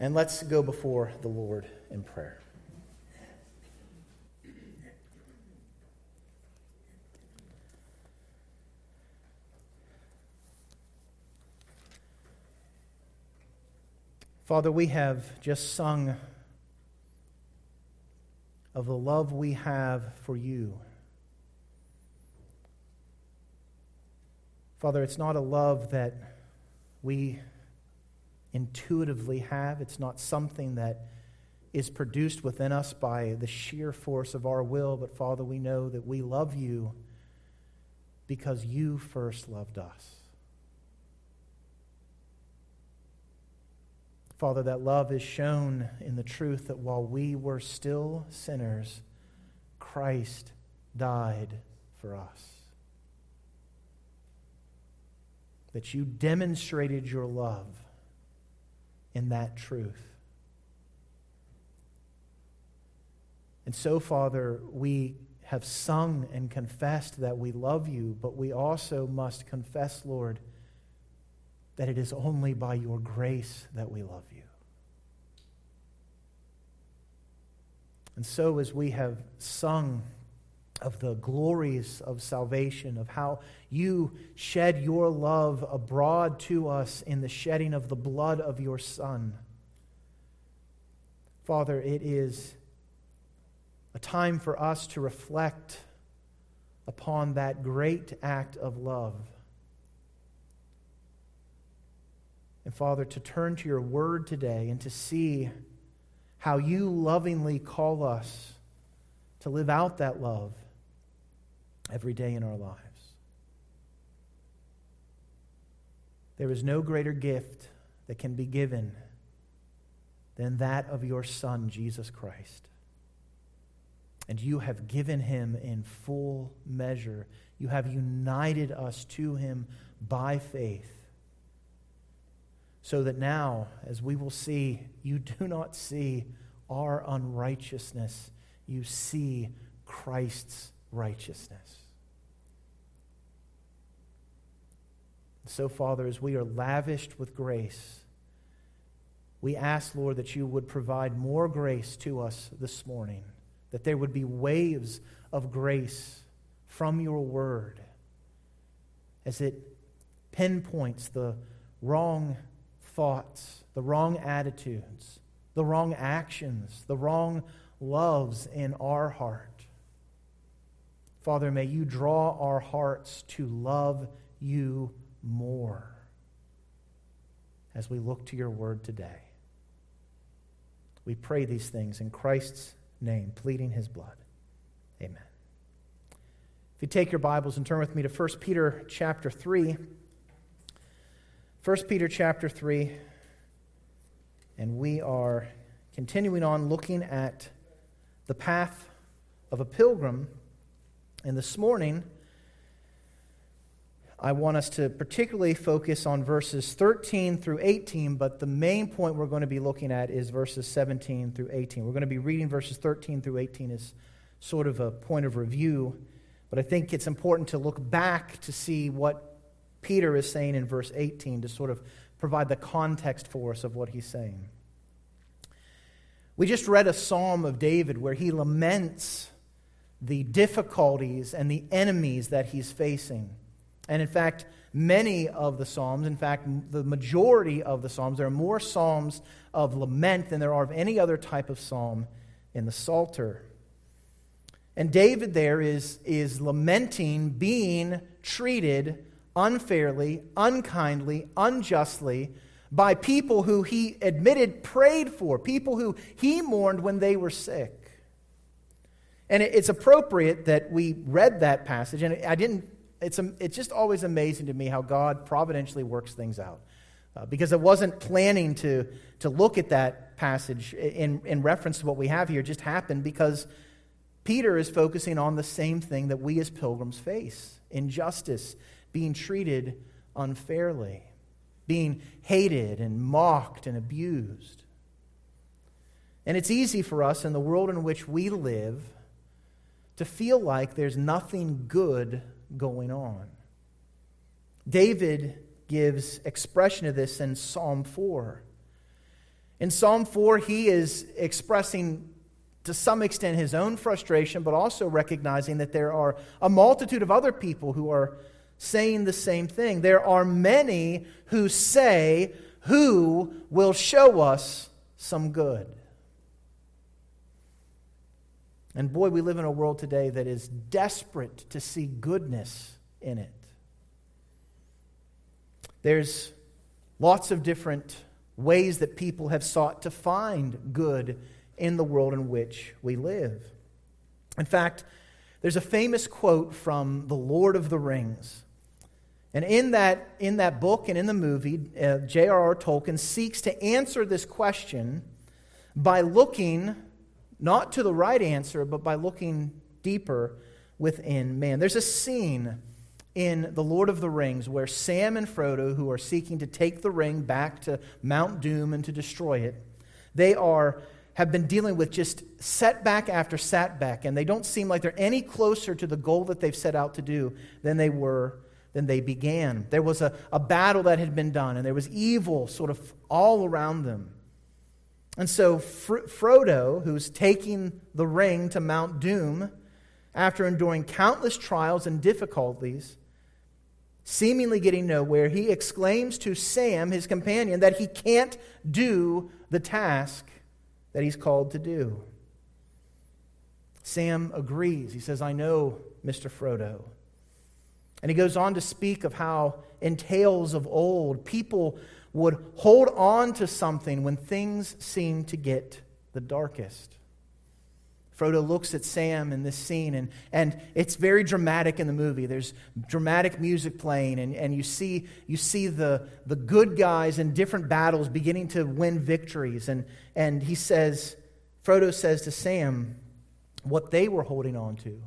And let's go before the Lord in prayer. Father, we have just sung of the love we have for you. Father, it's not a love that we intuitively have, it's not something that is produced within us by the sheer force of our will, but Father, we know that we love you because you first loved us. Father, that love is shown in the truth that while we were still sinners, Christ died for us. That you demonstrated your love in that truth. And so, Father, we have sung and confessed that we love you, but we also must confess, Lord, that it is only by your grace that we love you. And so, as we have sung of the glories of salvation, of how you shed your love abroad to us in the shedding of the blood of your Son, Father, it is a time for us to reflect upon that great act of love. And Father, to turn to your word today and to see how you lovingly call us to live out that love every day in our lives. There is no greater gift that can be given than that of your Son, Jesus Christ. And you have given him in full measure. You have united us to him by faith so that now, as we will see, you do not see our unrighteousness, you see Christ's righteousness. So, Father, as we are lavished with grace, we ask, Lord, that you would provide more grace to us this morning, that there would be waves of grace from your word as it pinpoints the wrong thoughts, the wrong attitudes, the wrong actions, the wrong loves in our heart. Father, may you draw our hearts to love you more as we look to your word today. We pray these things in Christ's name, pleading his blood. Amen. If you take your Bibles and turn with me to 1 Peter chapter 3. 1 Peter chapter 3, and we are continuing on looking at the path of a pilgrim. And this morning, I want us to particularly focus on verses 13 through 18, but the main point we're going to be looking at is verses 17 through 18. We're going to be reading verses 13 through 18 as sort of a point of review, but I think it's important to look back to see what Peter is saying in verse 18 to sort of provide the context for us of what he's saying. We just read a psalm of David where he laments the difficulties and the enemies that he's facing. And in fact, many of the Psalms, in fact, the majority of the Psalms, there are more Psalms of lament than there are of any other type of Psalm in the Psalter. And David there is, is lamenting being treated unfairly, unkindly, unjustly by people who he admitted prayed for, people who he mourned when they were sick. And it's appropriate that we read that passage, and I didn't, it's, it's just always amazing to me how God providentially works things out. Uh, because I wasn't planning to, to look at that passage in, in reference to what we have here, it just happened because Peter is focusing on the same thing that we as pilgrims face injustice being treated unfairly, being hated and mocked and abused. And it's easy for us in the world in which we live to feel like there's nothing good going on. David gives expression to this in Psalm 4. In Psalm 4, he is expressing to some extent his own frustration, but also recognizing that there are a multitude of other people who are saying the same thing. There are many who say, Who will show us some good? And boy, we live in a world today that is desperate to see goodness in it. There's lots of different ways that people have sought to find good in the world in which we live. In fact, there's a famous quote from The Lord of the Rings. And in that, in that book and in the movie, uh, J.R.R. Tolkien seeks to answer this question by looking not to the right answer, but by looking deeper within man. There's a scene in The Lord of the Rings where Sam and Frodo, who are seeking to take the ring back to Mount Doom and to destroy it, they are have been dealing with just setback after setback, and they don't seem like they're any closer to the goal that they've set out to do than they were than they began. There was a, a battle that had been done, and there was evil sort of all around them. And so Frodo, who's taking the ring to Mount Doom, after enduring countless trials and difficulties, seemingly getting nowhere, he exclaims to Sam, his companion, that he can't do the task that he's called to do. Sam agrees. He says, I know, Mr. Frodo. And he goes on to speak of how, in tales of old, people would hold on to something when things seem to get the darkest. Frodo looks at Sam in this scene, and, and it's very dramatic in the movie. There's dramatic music playing, and, and you see, you see the, the good guys in different battles beginning to win victories. And, and he says, Frodo says to Sam what they were holding on to.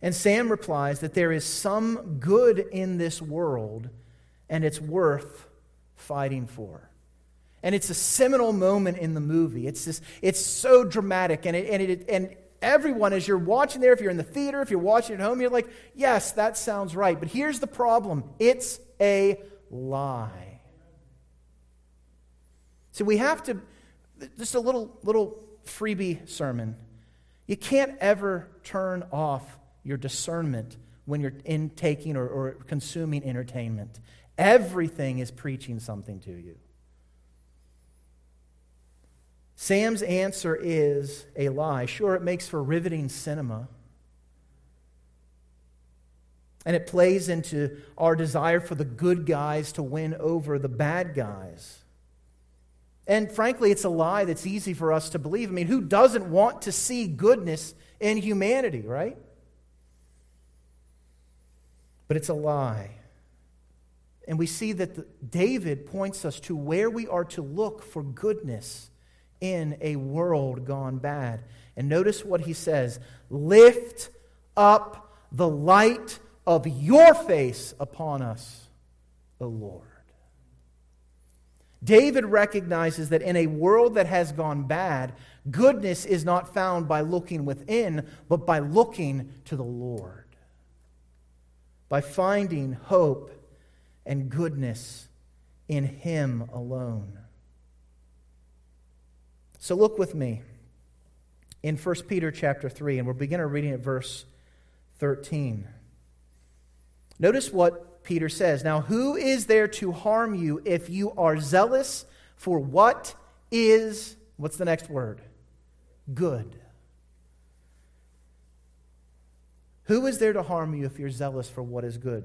And Sam replies that there is some good in this world, and it's worth fighting for. And it's a seminal moment in the movie. It's, just, it's so dramatic. And, it, and, it, and everyone, as you're watching there, if you're in the theater, if you're watching at home, you're like, yes, that sounds right. But here's the problem it's a lie. So we have to, just a little, little freebie sermon. You can't ever turn off your discernment when you're in taking or, or consuming entertainment. Everything is preaching something to you. Sam's answer is a lie. Sure, it makes for riveting cinema. And it plays into our desire for the good guys to win over the bad guys. And frankly, it's a lie that's easy for us to believe. I mean, who doesn't want to see goodness in humanity, right? But it's a lie. And we see that the, David points us to where we are to look for goodness in a world gone bad. And notice what he says Lift up the light of your face upon us, O Lord. David recognizes that in a world that has gone bad, goodness is not found by looking within, but by looking to the Lord. By finding hope and goodness in Him alone. So look with me in 1 Peter chapter 3, and we'll begin our reading at verse 13. Notice what Peter says. Now, who is there to harm you if you are zealous for what is, what's the next word? Good. Who is there to harm you if you're zealous for what is good?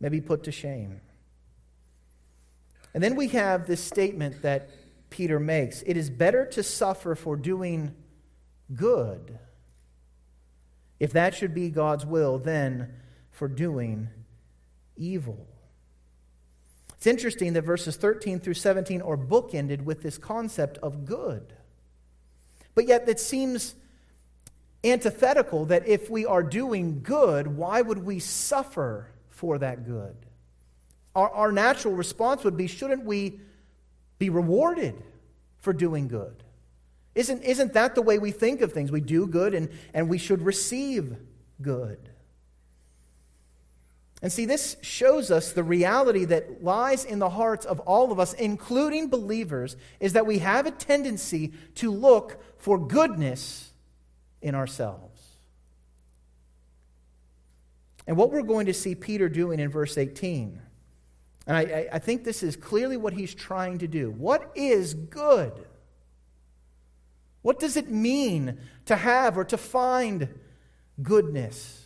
may be put to shame. And then we have this statement that Peter makes. It is better to suffer for doing good, if that should be God's will, than for doing evil. It's interesting that verses 13 through 17 are bookended with this concept of good. But yet, it seems antithetical that if we are doing good, why would we suffer for that good? Our, our natural response would be shouldn't we be rewarded for doing good? Isn't, isn't that the way we think of things? We do good and, and we should receive good. And see, this shows us the reality that lies in the hearts of all of us, including believers, is that we have a tendency to look for goodness in ourselves. And what we're going to see Peter doing in verse 18, and I, I think this is clearly what he's trying to do. What is good? What does it mean to have or to find goodness?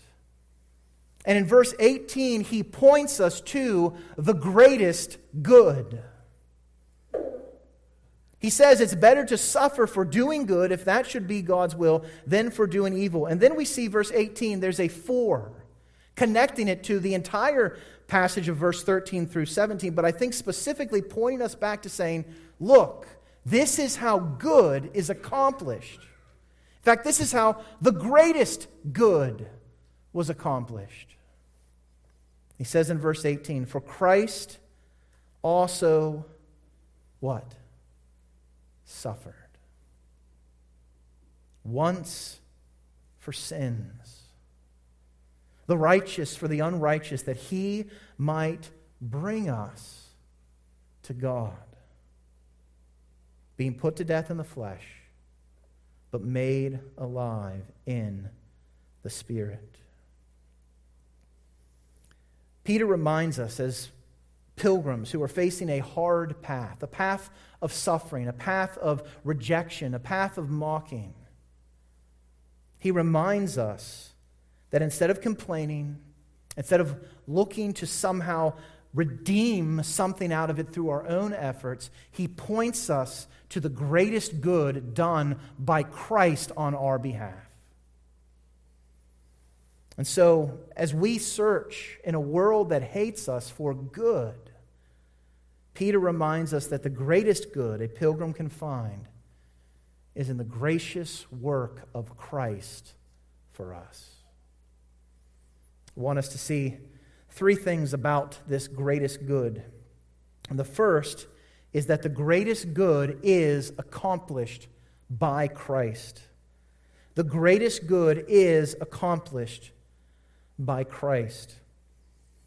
And in verse 18, he points us to the greatest good. He says it's better to suffer for doing good, if that should be God's will, than for doing evil. And then we see verse 18, there's a for, connecting it to the entire passage of verse 13 through 17, but I think specifically pointing us back to saying, look, this is how good is accomplished. In fact, this is how the greatest good was accomplished. He says in verse 18, For Christ also what? Suffered. Once for sins. The righteous for the unrighteous, that he might bring us to God being put to death in the flesh, but made alive in the Spirit. Peter reminds us as pilgrims who are facing a hard path, a path of suffering, a path of rejection, a path of mocking. He reminds us that instead of complaining, instead of looking to somehow redeem something out of it through our own efforts, he points us to the greatest good done by Christ on our behalf. And so, as we search in a world that hates us for good, Peter reminds us that the greatest good a pilgrim can find is in the gracious work of Christ for us. Want us to see three things about this greatest good. And the first is that the greatest good is accomplished by Christ. The greatest good is accomplished by Christ.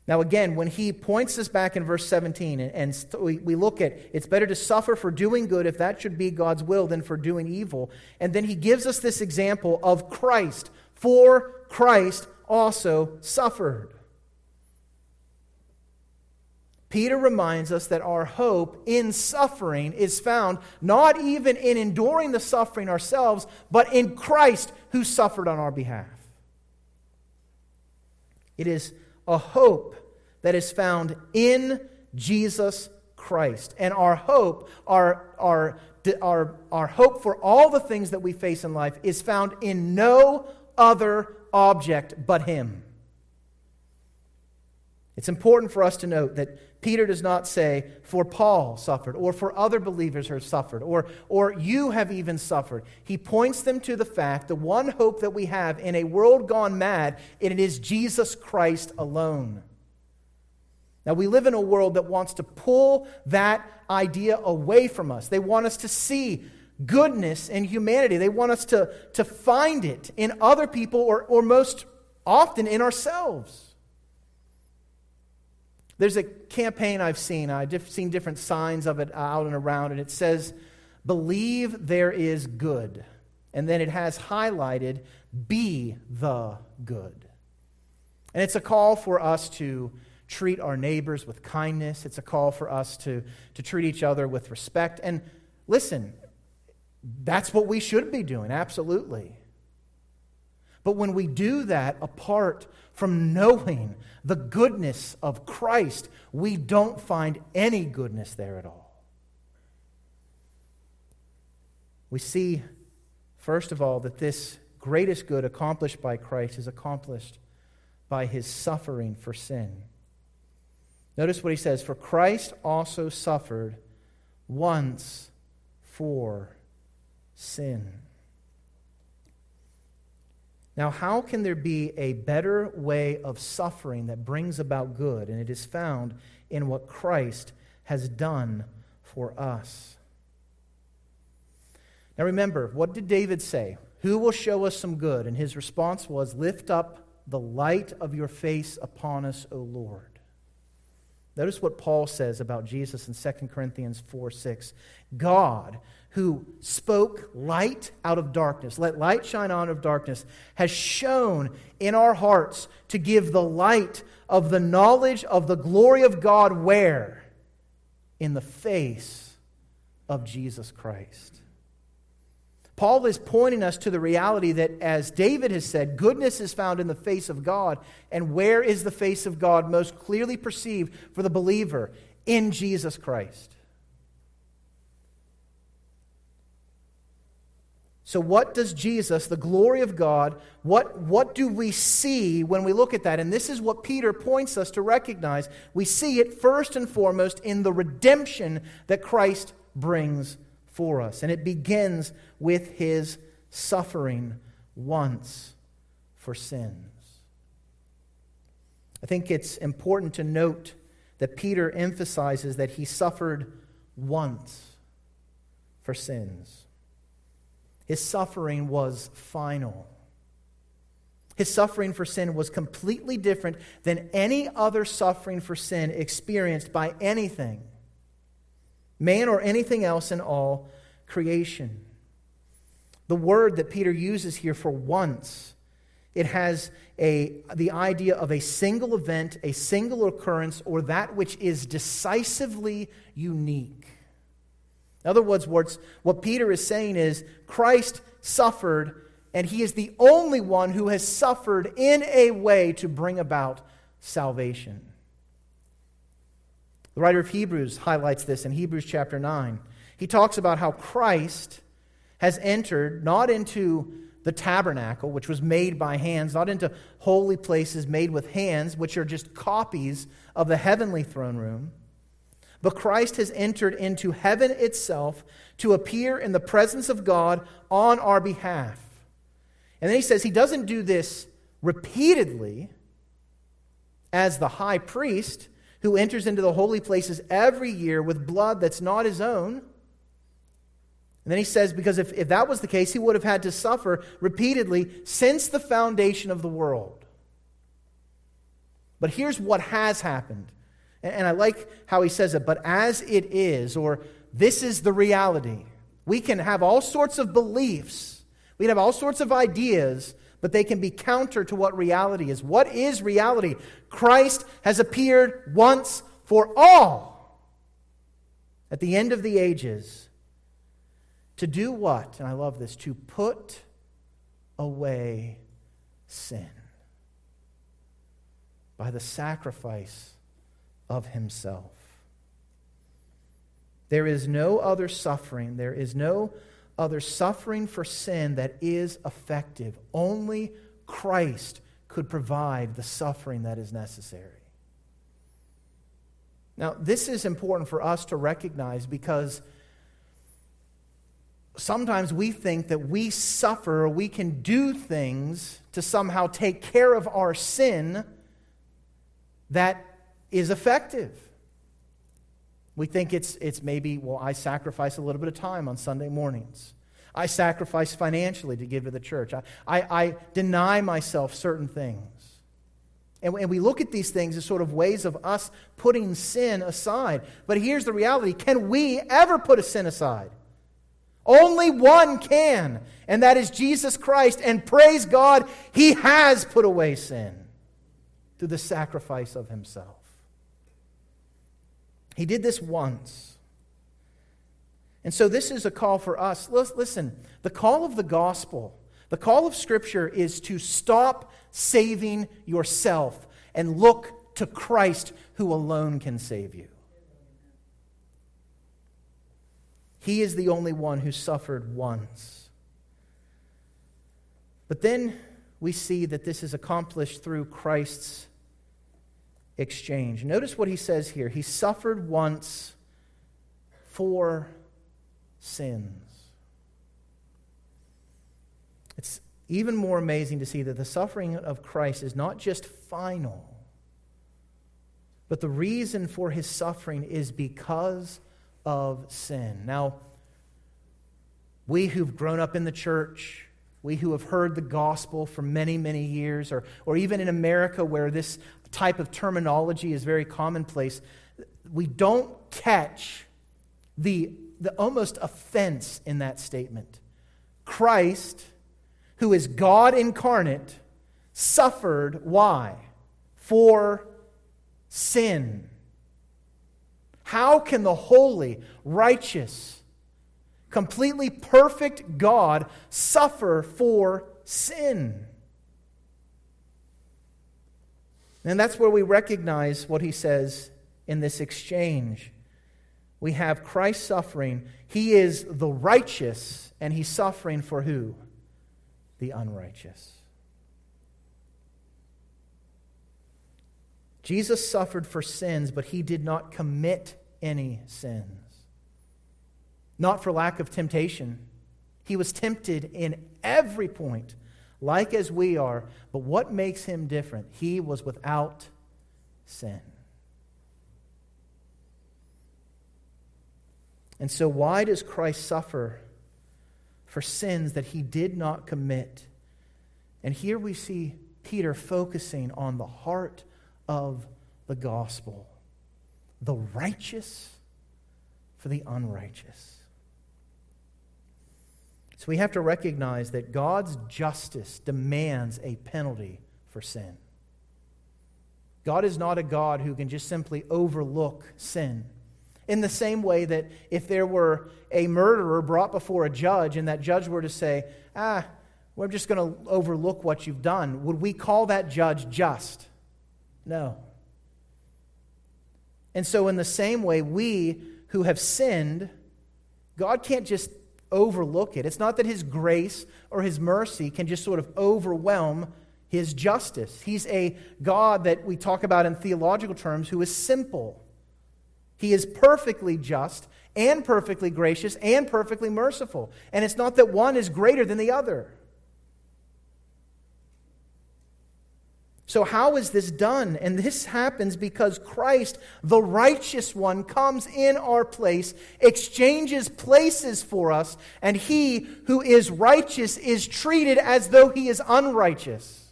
Now, again, when he points us back in verse 17, and, we look at it's better to suffer for doing good if that should be God's will than for doing evil. And then he gives us this example of Christ. For Christ also suffered. Peter reminds us that our hope in suffering is found not even in enduring the suffering ourselves, but in Christ who suffered on our behalf. It is a hope that is found in Jesus Christ. And our hope, our, our, our, our hope for all the things that we face in life, is found in no other object but Him. It's important for us to note that Peter does not say, for Paul suffered, or for other believers have suffered, or, or you have even suffered. He points them to the fact, the one hope that we have in a world gone mad, and it is Jesus Christ alone. Now, we live in a world that wants to pull that idea away from us. They want us to see goodness in humanity, they want us to, to find it in other people, or, or most often in ourselves. There's a campaign I've seen. I've seen different signs of it uh, out and around, and it says, Believe there is good. And then it has highlighted, Be the good. And it's a call for us to treat our neighbors with kindness. It's a call for us to, to treat each other with respect. And listen, that's what we should be doing, absolutely. But when we do that apart from knowing the goodness of Christ, we don't find any goodness there at all. We see, first of all, that this greatest good accomplished by Christ is accomplished by his suffering for sin. Notice what he says For Christ also suffered once for sin. Now, how can there be a better way of suffering that brings about good? And it is found in what Christ has done for us. Now, remember, what did David say? Who will show us some good? And his response was, Lift up the light of your face upon us, O Lord. Notice what Paul says about Jesus in 2 Corinthians 4 6. God, who spoke light out of darkness, let light shine out of darkness, has shone in our hearts to give the light of the knowledge of the glory of God where? In the face of Jesus Christ. Paul is pointing us to the reality that, as David has said, goodness is found in the face of God. And where is the face of God most clearly perceived for the believer? In Jesus Christ. So, what does Jesus, the glory of God, what, what do we see when we look at that? And this is what Peter points us to recognize. We see it first and foremost in the redemption that Christ brings for us. And it begins with his suffering once for sins. I think it's important to note that Peter emphasizes that he suffered once for sins. His suffering was final. His suffering for sin was completely different than any other suffering for sin experienced by anything man or anything else in all creation. The word that Peter uses here for once, it has a, the idea of a single event, a single occurrence, or that which is decisively unique. In other words, what Peter is saying is Christ suffered, and he is the only one who has suffered in a way to bring about salvation. The writer of Hebrews highlights this in Hebrews chapter 9. He talks about how Christ has entered not into the tabernacle, which was made by hands, not into holy places made with hands, which are just copies of the heavenly throne room, but Christ has entered into heaven itself to appear in the presence of God on our behalf. And then he says he doesn't do this repeatedly as the high priest who enters into the holy places every year with blood that's not his own. And then he says, because if, if that was the case, he would have had to suffer repeatedly since the foundation of the world. But here's what has happened. And, I like how he says it, but as it is, or this is the reality. We can have all sorts of beliefs, we can have all sorts of ideas, but they can be counter to what reality is. What is reality? Christ has appeared once for all at the end of the ages to do what? And I love this to put away sin by the sacrifice of himself. There is no other suffering, there is no other suffering for sin that is effective. Only Christ could provide the suffering that is necessary. Now, this is important for us to recognize because sometimes we think that we suffer we can do things to somehow take care of our sin that is effective. We think it's, it's maybe, well, I sacrifice a little bit of time on Sunday mornings. I sacrifice financially to give to the church. I, I, I deny myself certain things. And, and we look at these things as sort of ways of us putting sin aside. But here's the reality can we ever put a sin aside? Only one can, and that is Jesus Christ. And praise God, He has put away sin through the sacrifice of Himself. He did this once. And so this is a call for us. Listen, the call of the gospel, the call of Scripture is to stop saving yourself and look to Christ who alone can save you. He is the only one who suffered once. But then we see that this is accomplished through Christ's exchange. Notice what he says here. He suffered once for sins. It's even more amazing to see that the suffering of Christ is not just final, but the reason for his suffering is because of sin. Now, we who've grown up in the church, we who have heard the gospel for many, many years, or, or even in America where this type of terminology is very commonplace, we don't catch the, the almost offense in that statement. Christ, who is God incarnate, suffered. Why? For sin. How can the holy, righteous, completely perfect God suffer for sin? And that's where we recognize what he says in this exchange. We have Christ suffering. He is the righteous, and he's suffering for who? The unrighteous. Jesus suffered for sins, but he did not commit any sins. Not for lack of temptation. He was tempted in every point, like as we are. But what makes him different? He was without sin. And so, why does Christ suffer for sins that he did not commit? And here we see Peter focusing on the heart of the gospel the righteous for the unrighteous. So we have to recognize that God's justice demands a penalty for sin. God is not a God who can just simply overlook sin. In the same way that if there were a murderer brought before a judge and that judge were to say, ah, we're just going to overlook what you've done, would we call that judge just? No. And so, in the same way, we who have sinned, God can't just overlook it. It's not that His grace or His mercy can just sort of overwhelm His justice. He's a God that we talk about in theological terms who is simple. He is perfectly just and perfectly gracious and perfectly merciful. And it's not that one is greater than the other. So, how is this done? And this happens because Christ, the righteous one, comes in our place, exchanges places for us, and he who is righteous is treated as though he is unrighteous.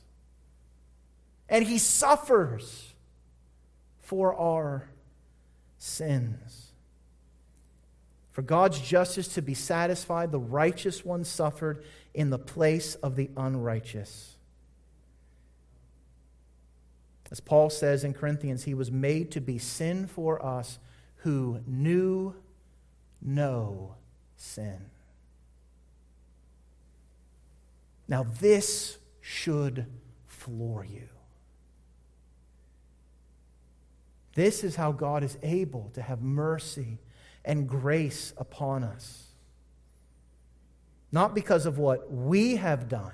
And he suffers for our sins. For God's justice to be satisfied, the righteous one suffered in the place of the unrighteous. As Paul says in Corinthians, he was made to be sin for us who knew no sin. Now, this should floor you. This is how God is able to have mercy and grace upon us. Not because of what we have done,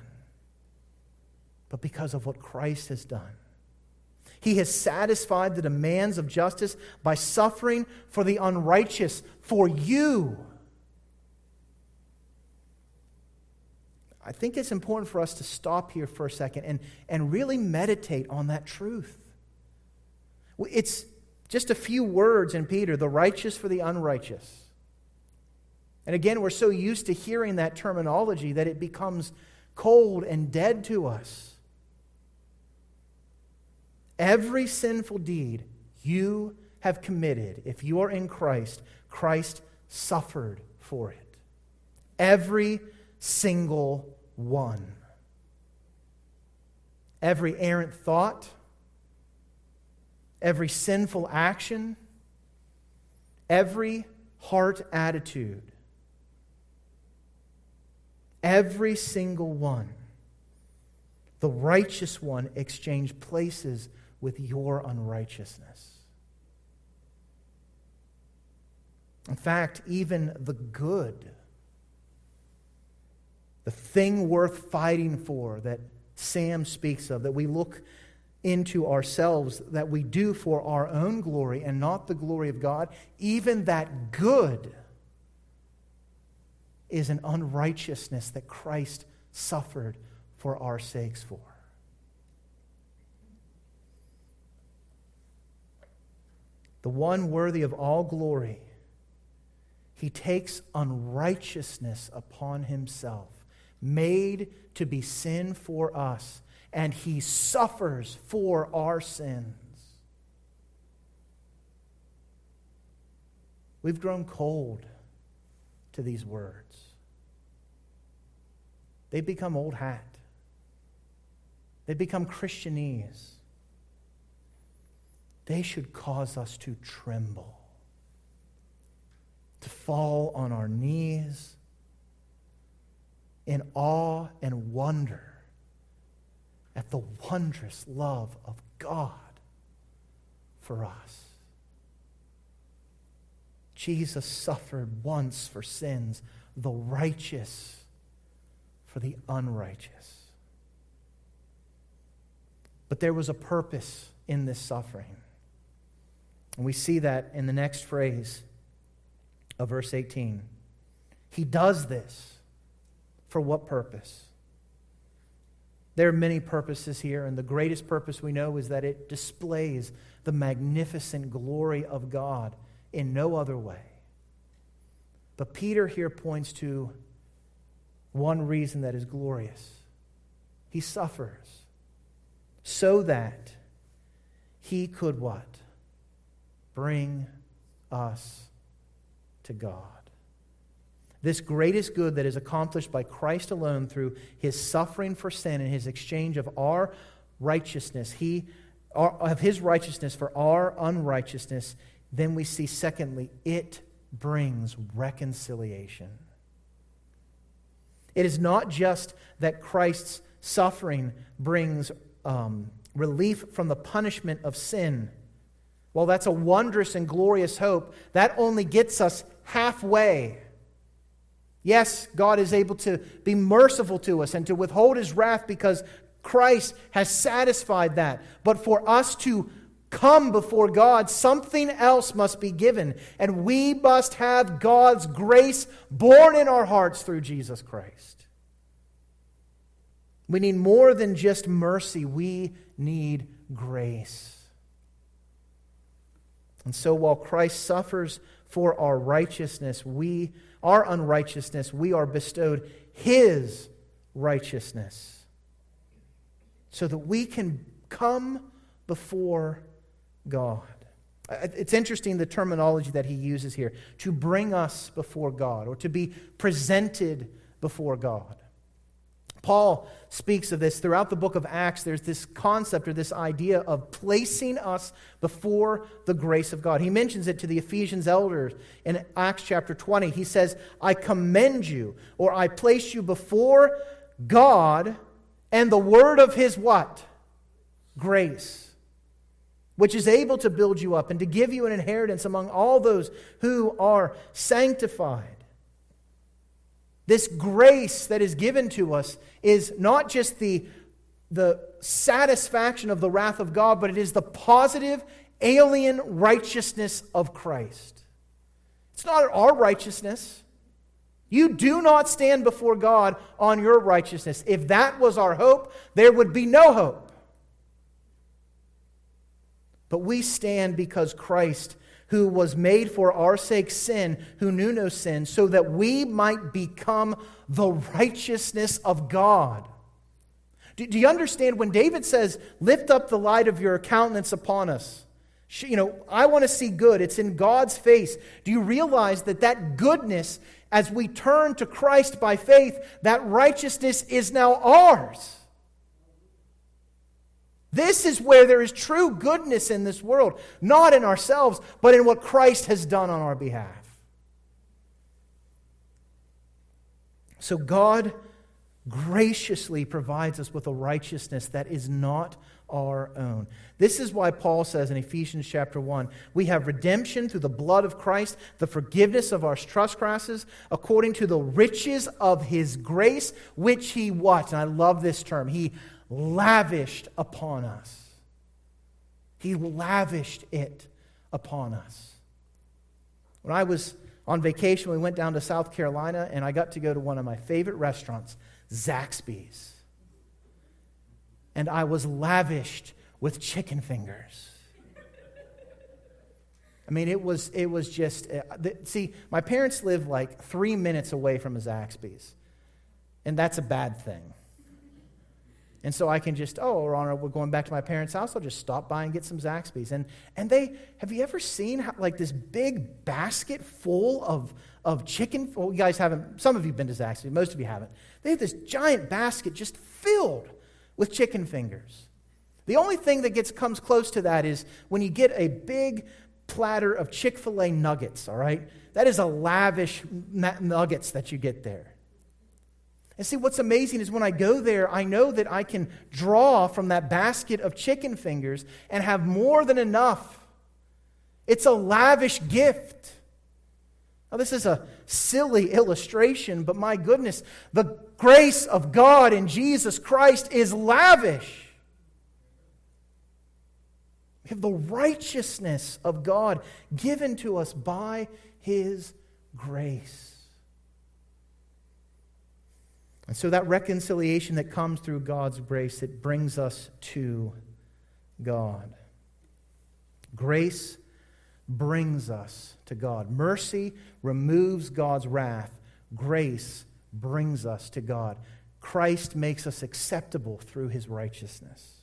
but because of what Christ has done. He has satisfied the demands of justice by suffering for the unrighteous, for you. I think it's important for us to stop here for a second and, and really meditate on that truth. It's just a few words in Peter the righteous for the unrighteous. And again, we're so used to hearing that terminology that it becomes cold and dead to us. Every sinful deed you have committed, if you are in Christ, Christ suffered for it. Every single one. Every errant thought, every sinful action, every heart attitude, every single one. The righteous one exchanged places with your unrighteousness. In fact, even the good, the thing worth fighting for that Sam speaks of, that we look into ourselves that we do for our own glory and not the glory of God, even that good is an unrighteousness that Christ suffered for our sakes for. The one worthy of all glory, he takes unrighteousness upon himself, made to be sin for us, and he suffers for our sins. We've grown cold to these words. they've become old hat. they've become Christianese. They should cause us to tremble, to fall on our knees in awe and wonder at the wondrous love of God for us. Jesus suffered once for sins, the righteous for the unrighteous. But there was a purpose in this suffering. And we see that in the next phrase of verse 18. He does this for what purpose? There are many purposes here, and the greatest purpose we know is that it displays the magnificent glory of God in no other way. But Peter here points to one reason that is glorious. He suffers so that he could what? Bring us to God. This greatest good that is accomplished by Christ alone through his suffering for sin and his exchange of our righteousness, he, of his righteousness for our unrighteousness, then we see, secondly, it brings reconciliation. It is not just that Christ's suffering brings um, relief from the punishment of sin. Well, that's a wondrous and glorious hope. That only gets us halfway. Yes, God is able to be merciful to us and to withhold his wrath because Christ has satisfied that. But for us to come before God, something else must be given. And we must have God's grace born in our hearts through Jesus Christ. We need more than just mercy, we need grace. And so while Christ suffers for our righteousness, we our unrighteousness, we are bestowed his righteousness. So that we can come before God. It's interesting the terminology that he uses here to bring us before God or to be presented before God. Paul speaks of this throughout the book of Acts. There's this concept or this idea of placing us before the grace of God. He mentions it to the Ephesians elders in Acts chapter 20. He says, I commend you, or I place you before God and the word of his what? Grace which is able to build you up and to give you an inheritance among all those who are sanctified. This grace that is given to us is not just the, the satisfaction of the wrath of God, but it is the positive, alien righteousness of Christ. It's not our righteousness. You do not stand before God on your righteousness. If that was our hope, there would be no hope. But we stand because Christ, who was made for our sake sin, who knew no sin, so that we might become the righteousness of God. Do, do you understand when David says, Lift up the light of your countenance upon us? You know, I want to see good. It's in God's face. Do you realize that that goodness, as we turn to Christ by faith, that righteousness is now ours? This is where there is true goodness in this world, not in ourselves, but in what Christ has done on our behalf. So God graciously provides us with a righteousness that is not our own. This is why Paul says in Ephesians chapter 1 we have redemption through the blood of Christ, the forgiveness of our trespasses, according to the riches of his grace, which he what? And I love this term. He lavished upon us. He lavished it upon us. When I was on vacation, we went down to South Carolina, and I got to go to one of my favorite restaurants, Zaxby's. And I was lavished with chicken fingers. I mean, it was, it was just, uh, see, my parents live like three minutes away from a Zaxby's, and that's a bad thing. And so I can just, oh, Honor, we're going back to my parents' house. I'll just stop by and get some Zaxby's. And, and they, have you ever seen how, like this big basket full of, of chicken? Well, you guys haven't, some of you have been to Zaxby's, most of you haven't. They have this giant basket just filled with chicken fingers. The only thing that gets, comes close to that is when you get a big platter of Chick fil A nuggets, all right? That is a lavish nuggets that you get there. And see, what's amazing is when I go there, I know that I can draw from that basket of chicken fingers and have more than enough. It's a lavish gift. Now, this is a silly illustration, but my goodness, the grace of God in Jesus Christ is lavish. We have the righteousness of God given to us by His grace. And so that reconciliation that comes through God's grace, it brings us to God. Grace brings us to God. Mercy removes God's wrath. Grace brings us to God. Christ makes us acceptable through his righteousness.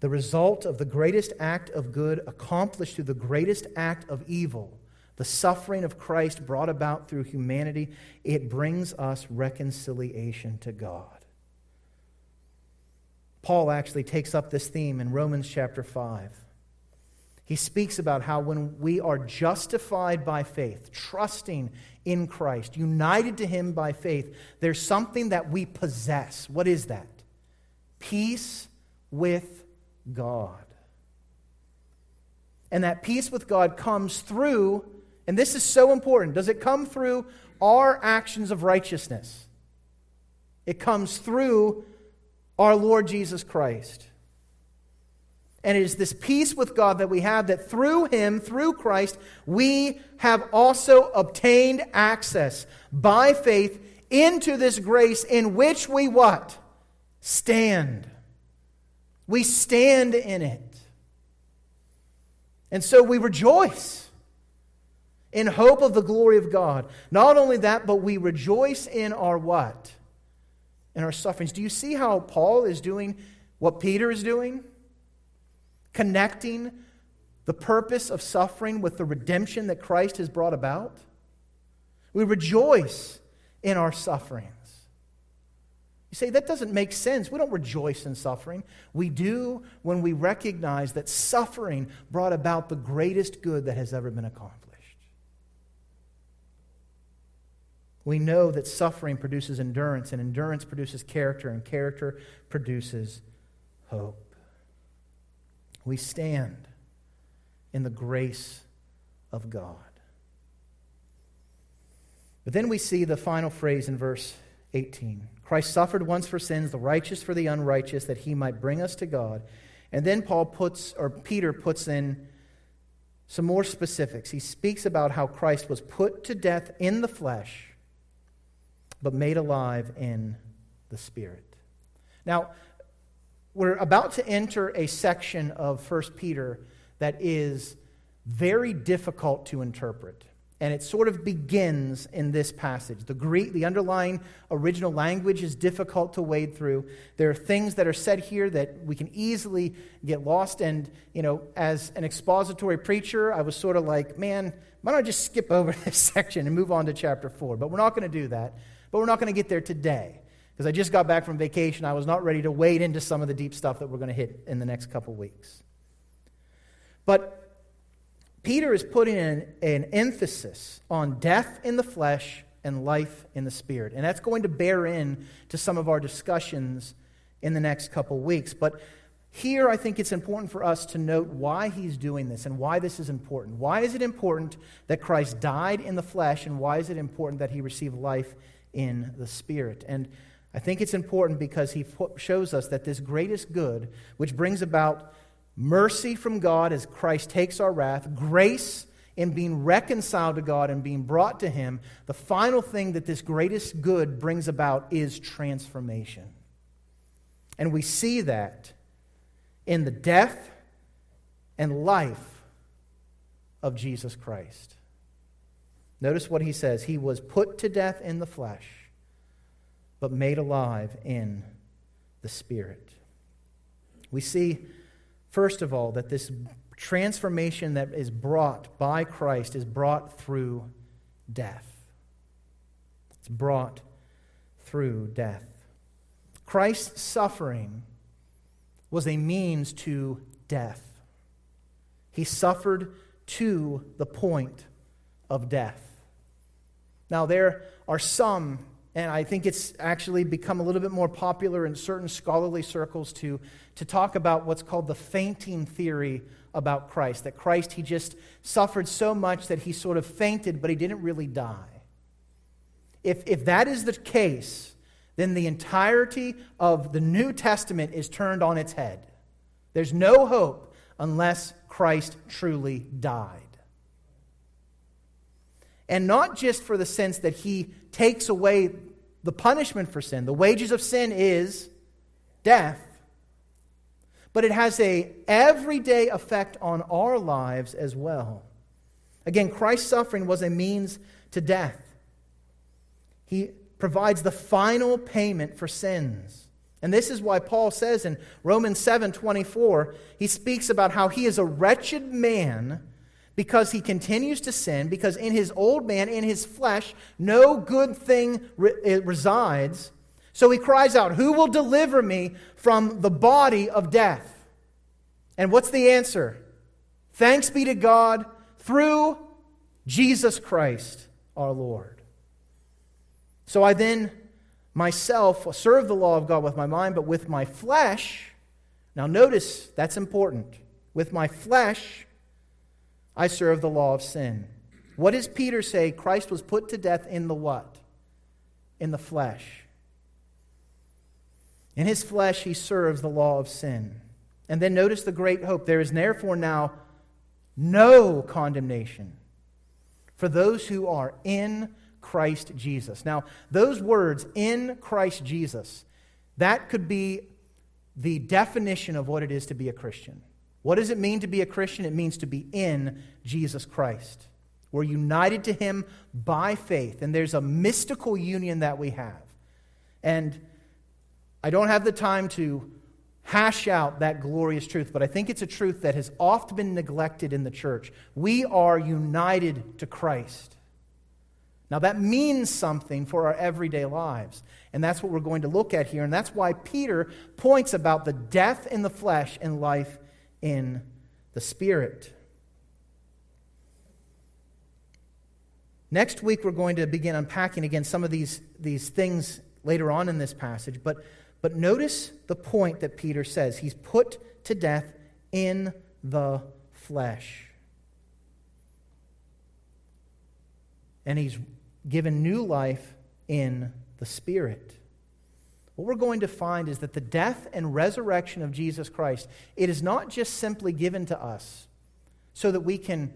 The result of the greatest act of good accomplished through the greatest act of evil the suffering of Christ brought about through humanity, it brings us reconciliation to God. Paul actually takes up this theme in Romans chapter 5. He speaks about how when we are justified by faith, trusting in Christ, united to Him by faith, there's something that we possess. What is that? Peace with God. And that peace with God comes through and this is so important. Does it come through our actions of righteousness? It comes through our Lord Jesus Christ. And it is this peace with God that we have that through Him, through Christ, we have also obtained access by faith into this grace in which we what? Stand. We stand in it. And so we rejoice in hope of the glory of God. Not only that, but we rejoice in our what? In our sufferings. Do you see how Paul is doing what Peter is doing? Connecting the purpose of suffering with the redemption that Christ has brought about. We rejoice in our sufferings. You say, that doesn't make sense. We don't rejoice in suffering. We do when we recognize that suffering brought about the greatest good that has ever been accomplished. We know that suffering produces endurance, and endurance produces character, and character produces hope. We stand in the grace of God. But then we see the final phrase in verse 18 Christ suffered once for sins, the righteous for the unrighteous, that he might bring us to God. And then Paul puts, or Peter puts in some more specifics. He speaks about how Christ was put to death in the flesh but made alive in the Spirit. Now, we're about to enter a section of 1 Peter that is very difficult to interpret. And it sort of begins in this passage. The Greek, the underlying original language is difficult to wade through. There are things that are said here that we can easily get lost. And, you know, as an expository preacher, I was sort of like, man, why don't I just skip over this section and move on to chapter 4? But we're not going to do that. But we're not going to get there today because I just got back from vacation. I was not ready to wade into some of the deep stuff that we're going to hit in the next couple weeks. But Peter is putting an, an emphasis on death in the flesh and life in the spirit. And that's going to bear in to some of our discussions in the next couple weeks. But here, I think it's important for us to note why he's doing this and why this is important. Why is it important that Christ died in the flesh, and why is it important that he received life in the Spirit. And I think it's important because he shows us that this greatest good, which brings about mercy from God as Christ takes our wrath, grace in being reconciled to God and being brought to Him, the final thing that this greatest good brings about is transformation. And we see that in the death and life of Jesus Christ. Notice what he says He was put to death in the flesh, but made alive in the Spirit. We see, first of all, that this transformation that is brought by Christ is brought through death. It's brought through death. Christ's suffering was a means to death. He suffered to the point of death. Now, there are some, and I think it's actually become a little bit more popular in certain scholarly circles to, to talk about what's called the fainting theory about Christ. That Christ, he just suffered so much that he sort of fainted, but he didn't really die. If, if that is the case, then the entirety of the New Testament is turned on its head. There's no hope unless Christ truly died. And not just for the sense that he takes away the punishment for sin. The wages of sin is death. But it has a everyday effect on our lives as well. Again, Christ's suffering was a means to death. He provides the final payment for sins. And this is why Paul says in Romans 7 24, he speaks about how he is a wretched man because he continues to sin, because in his old man, in his flesh, no good thing re- resides. So he cries out, Who will deliver me from the body of death? And what's the answer? Thanks be to God through Jesus Christ our Lord. So I then myself serve the law of God with my mind, but with my flesh, now notice that's important. With my flesh, I serve the law of sin. What does Peter say? Christ was put to death in the what? In the flesh. In his flesh, he serves the law of sin. And then notice the great hope. There is therefore now no condemnation for those who are in Christ Jesus. Now, those words, in Christ Jesus, that could be the definition of what it is to be a Christian. What does it mean to be a Christian? It means to be in Jesus Christ. We're united to Him by faith, and there's a mystical union that we have. And I don't have the time to hash out that glorious truth, but I think it's a truth that has oft been neglected in the church. We are united to Christ. Now, that means something for our everyday lives. And that's what we're going to look at here. And that's why Peter points about the death in the flesh and life in the Spirit. Next week, we're going to begin unpacking again some of these, these things later on in this passage. But, but notice the point that Peter says he's put to death in the flesh. And he's given new life in the Spirit what we're going to find is that the death and resurrection of Jesus Christ, it is not just simply given to us so that we can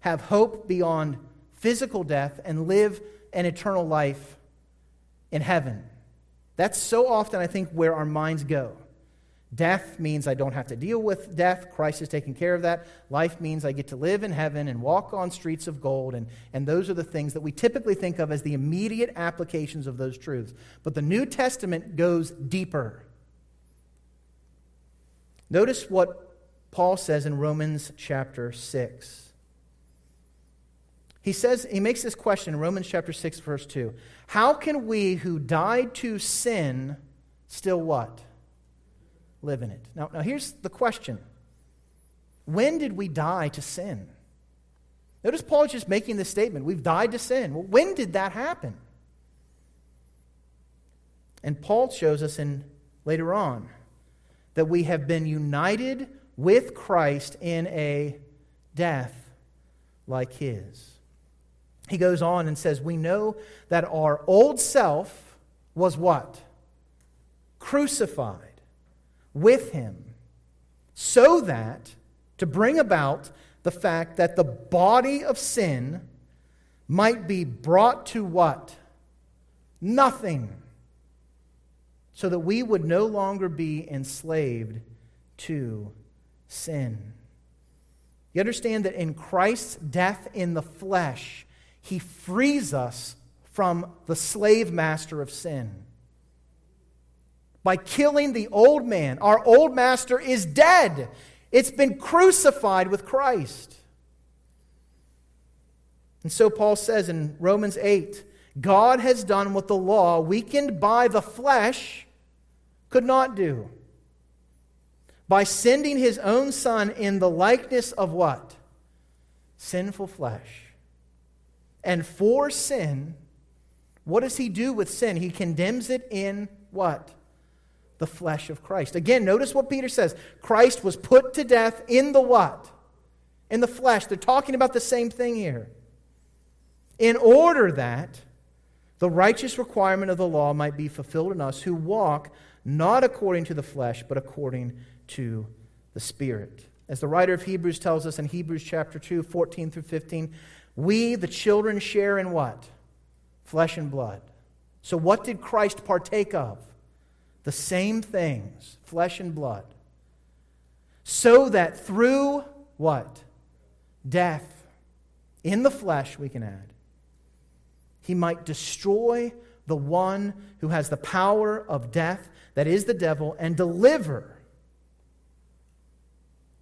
have hope beyond physical death and live an eternal life in heaven. That's so often, I think, where our minds go. Death means I don't have to deal with death. Christ is taking care of that. Life means I get to live in heaven and walk on streets of gold. And, and those are the things that we typically think of as the immediate applications of those truths. But the New Testament goes deeper. Notice what Paul says in Romans chapter 6. He says, he makes this question in Romans chapter 6, verse 2. How can we who died to sin still what? Live in it. Now, now here's the question When did we die to sin? Notice Paul is just making this statement we've died to sin. Well, when did that happen? And Paul shows us in later on that we have been united with Christ in a death like his. He goes on and says, We know that our old self was what? crucified with him, so that to bring about the fact that the body of sin might be brought to what? Nothing. So that we would no longer be enslaved to sin. You understand that in Christ's death in the flesh, he frees us from the slave master of sin. By killing the old man, our old master is dead. It's been crucified with Christ. And so Paul says in Romans 8 God has done what the law, weakened by the flesh, could not do. By sending his own son in the likeness of what? Sinful flesh. And for sin, what does he do with sin? He condemns it in what? The flesh of Christ. Again, notice what Peter says. Christ was put to death in the what? In the flesh. They're talking about the same thing here. In order that the righteous requirement of the law might be fulfilled in us who walk not according to the flesh, but according to the Spirit. As the writer of Hebrews tells us in Hebrews chapter 2, 14 through 15, we, the children, share in what? Flesh and blood. So, what did Christ partake of? The same things, flesh and blood. So that through what? Death in the flesh, we can add, he might destroy the one who has the power of death, that is the devil, and deliver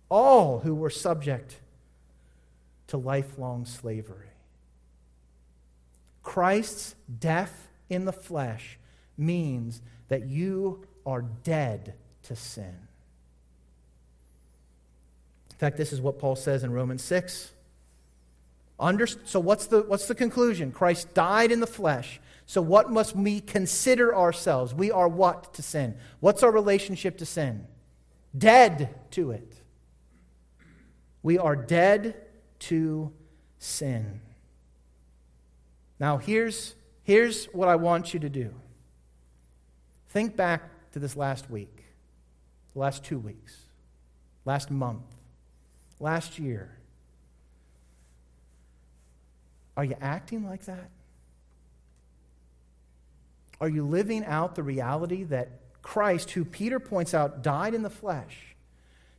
all who were subject to lifelong slavery. Christ's death in the flesh means that you are dead to sin. In fact, this is what Paul says in Romans 6. Under, so, what's the, what's the conclusion? Christ died in the flesh. So, what must we consider ourselves? We are what to sin? What's our relationship to sin? Dead to it. We are dead to sin. Now, here's, here's what I want you to do. Think back to this last week, the last two weeks, last month, last year. Are you acting like that? Are you living out the reality that Christ, who Peter points out died in the flesh,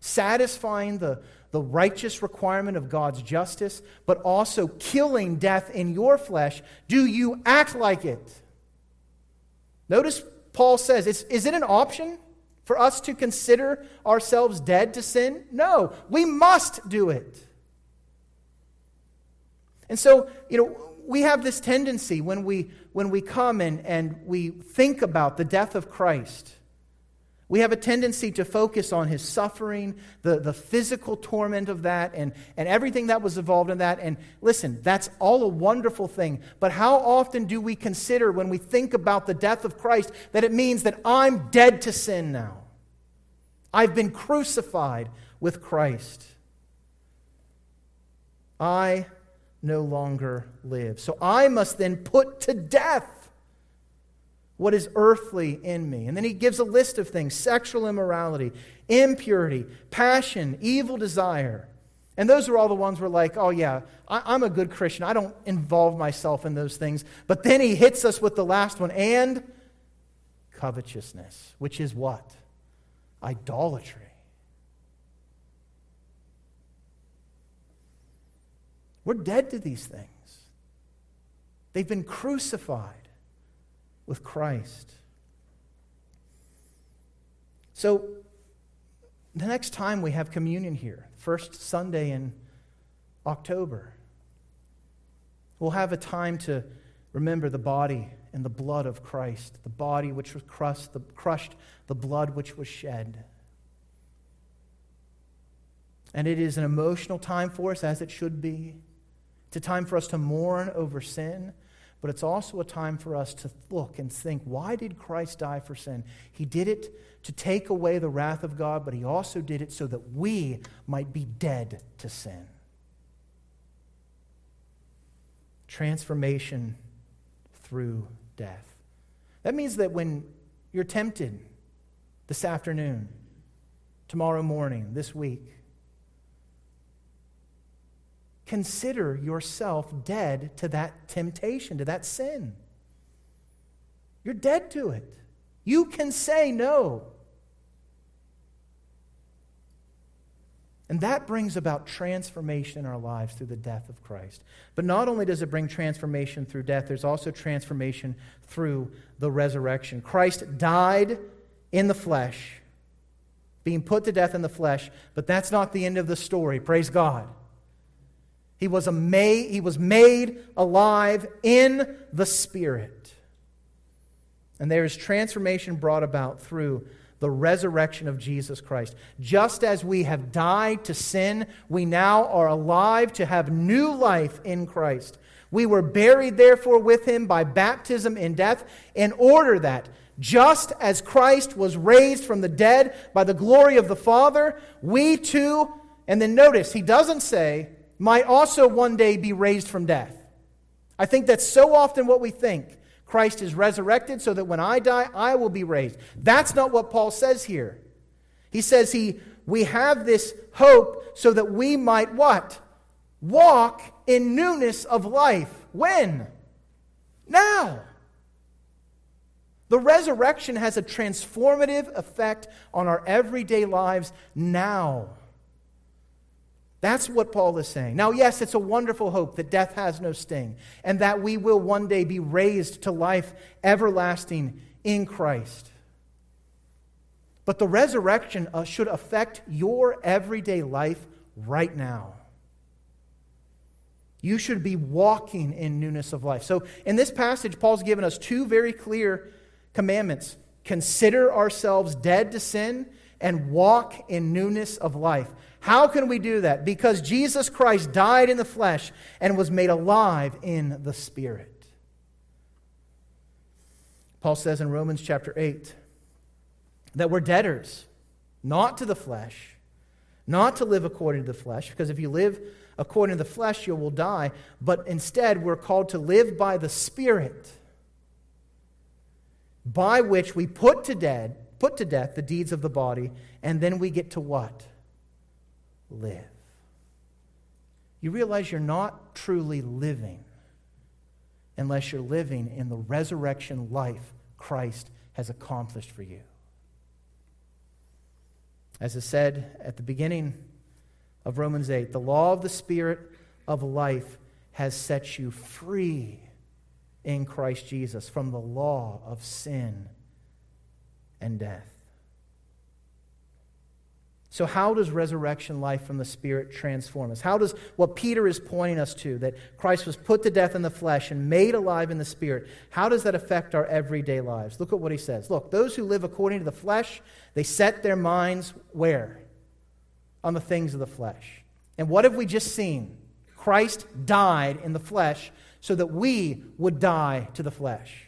satisfying the, the righteous requirement of God's justice, but also killing death in your flesh, do you act like it? Notice Paul says, is, is it an option for us to consider ourselves dead to sin? No, we must do it. And so, you know, we have this tendency when we, when we come and, and we think about the death of Christ we have a tendency to focus on his suffering, the, the physical torment of that, and, and everything that was involved in that. And listen, that's all a wonderful thing. But how often do we consider when we think about the death of Christ that it means that I'm dead to sin now? I've been crucified with Christ. I no longer live. So I must then put to death what is earthly in me. And then he gives a list of things sexual immorality, impurity, passion, evil desire. And those are all the ones we're like, oh, yeah, I, am a good Christian. I don't involve myself in those things. But then he hits us with the last one and covetousness, which is what? Idolatry. We're dead to these things, they've been crucified with Christ. So, the next time we have communion here, first Sunday in October, we'll have a time to remember the body and the blood of Christ, the body which was crushed, the, crushed, the blood which was shed. And it is an emotional time for us, as it should be. It's a time for us to mourn over sin, but it's also a time for us to look and think why did Christ die for sin? He did it to take away the wrath of God, but he also did it so that we might be dead to sin. Transformation through death. That means that when you're tempted this afternoon, tomorrow morning, this week. Consider yourself dead to that temptation, to that sin. You're dead to it. You can say no. And that brings about transformation in our lives through the death of Christ. But not only does it bring transformation through death, there's also transformation through the resurrection. Christ died in the flesh, being put to death in the flesh, but that's not the end of the story. Praise God. He was, a made, he was made alive in the Spirit. And there is transformation brought about through the resurrection of Jesus Christ. Just as we have died to sin, we now are alive to have new life in Christ. We were buried, therefore, with him by baptism in death, in order that, just as Christ was raised from the dead by the glory of the Father, we too, and then notice, he doesn't say, might also one day be raised from death. I think that's so often what we think. Christ is resurrected so that when I die, I will be raised. That's not what Paul says here. He says he, we have this hope so that we might what? Walk in newness of life. When? Now. The resurrection has a transformative effect on our everyday lives now. That's what Paul is saying. Now, yes, it's a wonderful hope that death has no sting and that we will one day be raised to life everlasting in Christ. But the resurrection uh, should affect your everyday life right now. You should be walking in newness of life. So, in this passage, Paul's given us two very clear commandments consider ourselves dead to sin and walk in newness of life. How can we do that? Because Jesus Christ died in the flesh and was made alive in the Spirit. Paul says in Romans chapter 8 that we're debtors, not to the flesh, not to live according to the flesh, because if you live according to the flesh, you will die, but instead we're called to live by the Spirit, by which we put to death, put to death the deeds of the body, and then we get to what? Live. You realize you're not truly living unless you're living in the resurrection life Christ has accomplished for you. As I said at the beginning of Romans 8, the law of the Spirit of life has set you free in Christ Jesus from the law of sin and death. So, how does resurrection life from the Spirit transform us? How does what Peter is pointing us to, that Christ was put to death in the flesh and made alive in the Spirit, how does that affect our everyday lives? Look at what he says. Look, those who live according to the flesh, they set their minds where? On the things of the flesh. And what have we just seen? Christ died in the flesh so that we would die to the flesh.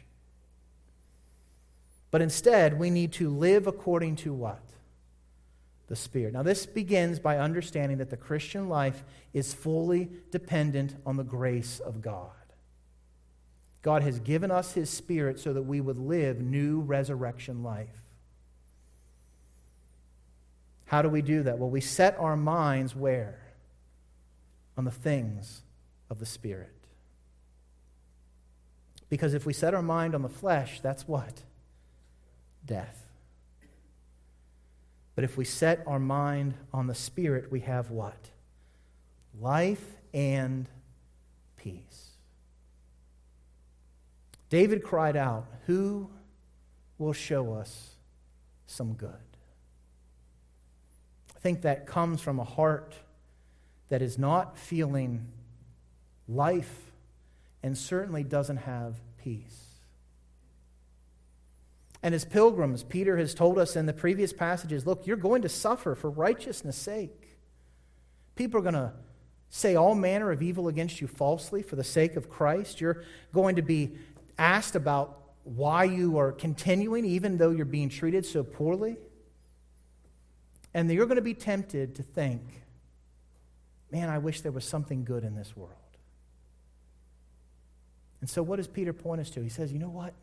But instead, we need to live according to what? The Spirit. Now, this begins by understanding that the Christian life is fully dependent on the grace of God. God has given us His Spirit so that we would live new resurrection life. How do we do that? Well, we set our minds where? On the things of the Spirit. Because if we set our mind on the flesh, that's what? Death. But if we set our mind on the Spirit, we have what? Life and peace. David cried out, Who will show us some good? I think that comes from a heart that is not feeling life and certainly doesn't have peace. And as pilgrims, Peter has told us in the previous passages look, you're going to suffer for righteousness' sake. People are going to say all manner of evil against you falsely for the sake of Christ. You're going to be asked about why you are continuing, even though you're being treated so poorly. And you're going to be tempted to think, man, I wish there was something good in this world. And so, what does Peter point us to? He says, you know what?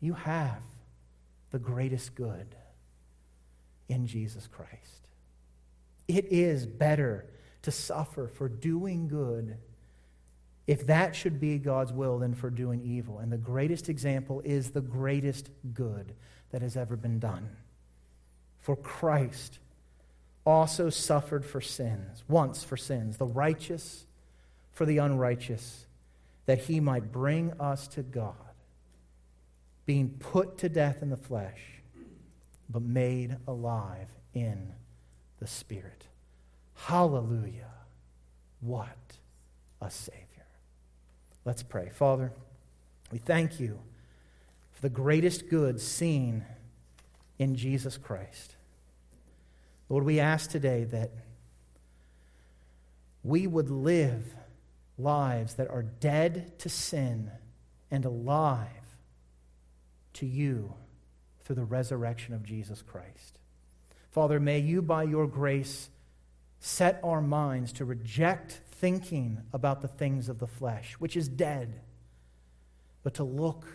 You have the greatest good. in Jesus Christ. It is better to suffer for doing good if that should be God's will than for doing evil. And the greatest example is the greatest good that has ever been done. For Christ also suffered for sins, once for sins, the righteous for the unrighteous, that he might bring us to God, being put to death in the flesh, but made alive in the Spirit. Hallelujah. What a Savior. Let's pray. Father, we thank you for the greatest good seen in Jesus Christ. Lord, we ask today that we would live lives that are dead to sin and alive to you through the resurrection of Jesus Christ. Father, may you, by your grace, set our minds to reject thinking about the things of the flesh, which is dead, but to look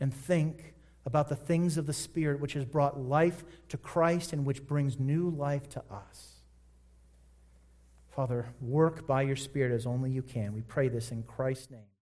and think about the things of the Spirit, which has brought life to Christ and which brings new life to us. Father, work by your Spirit as only you can. We pray this in Christ's name.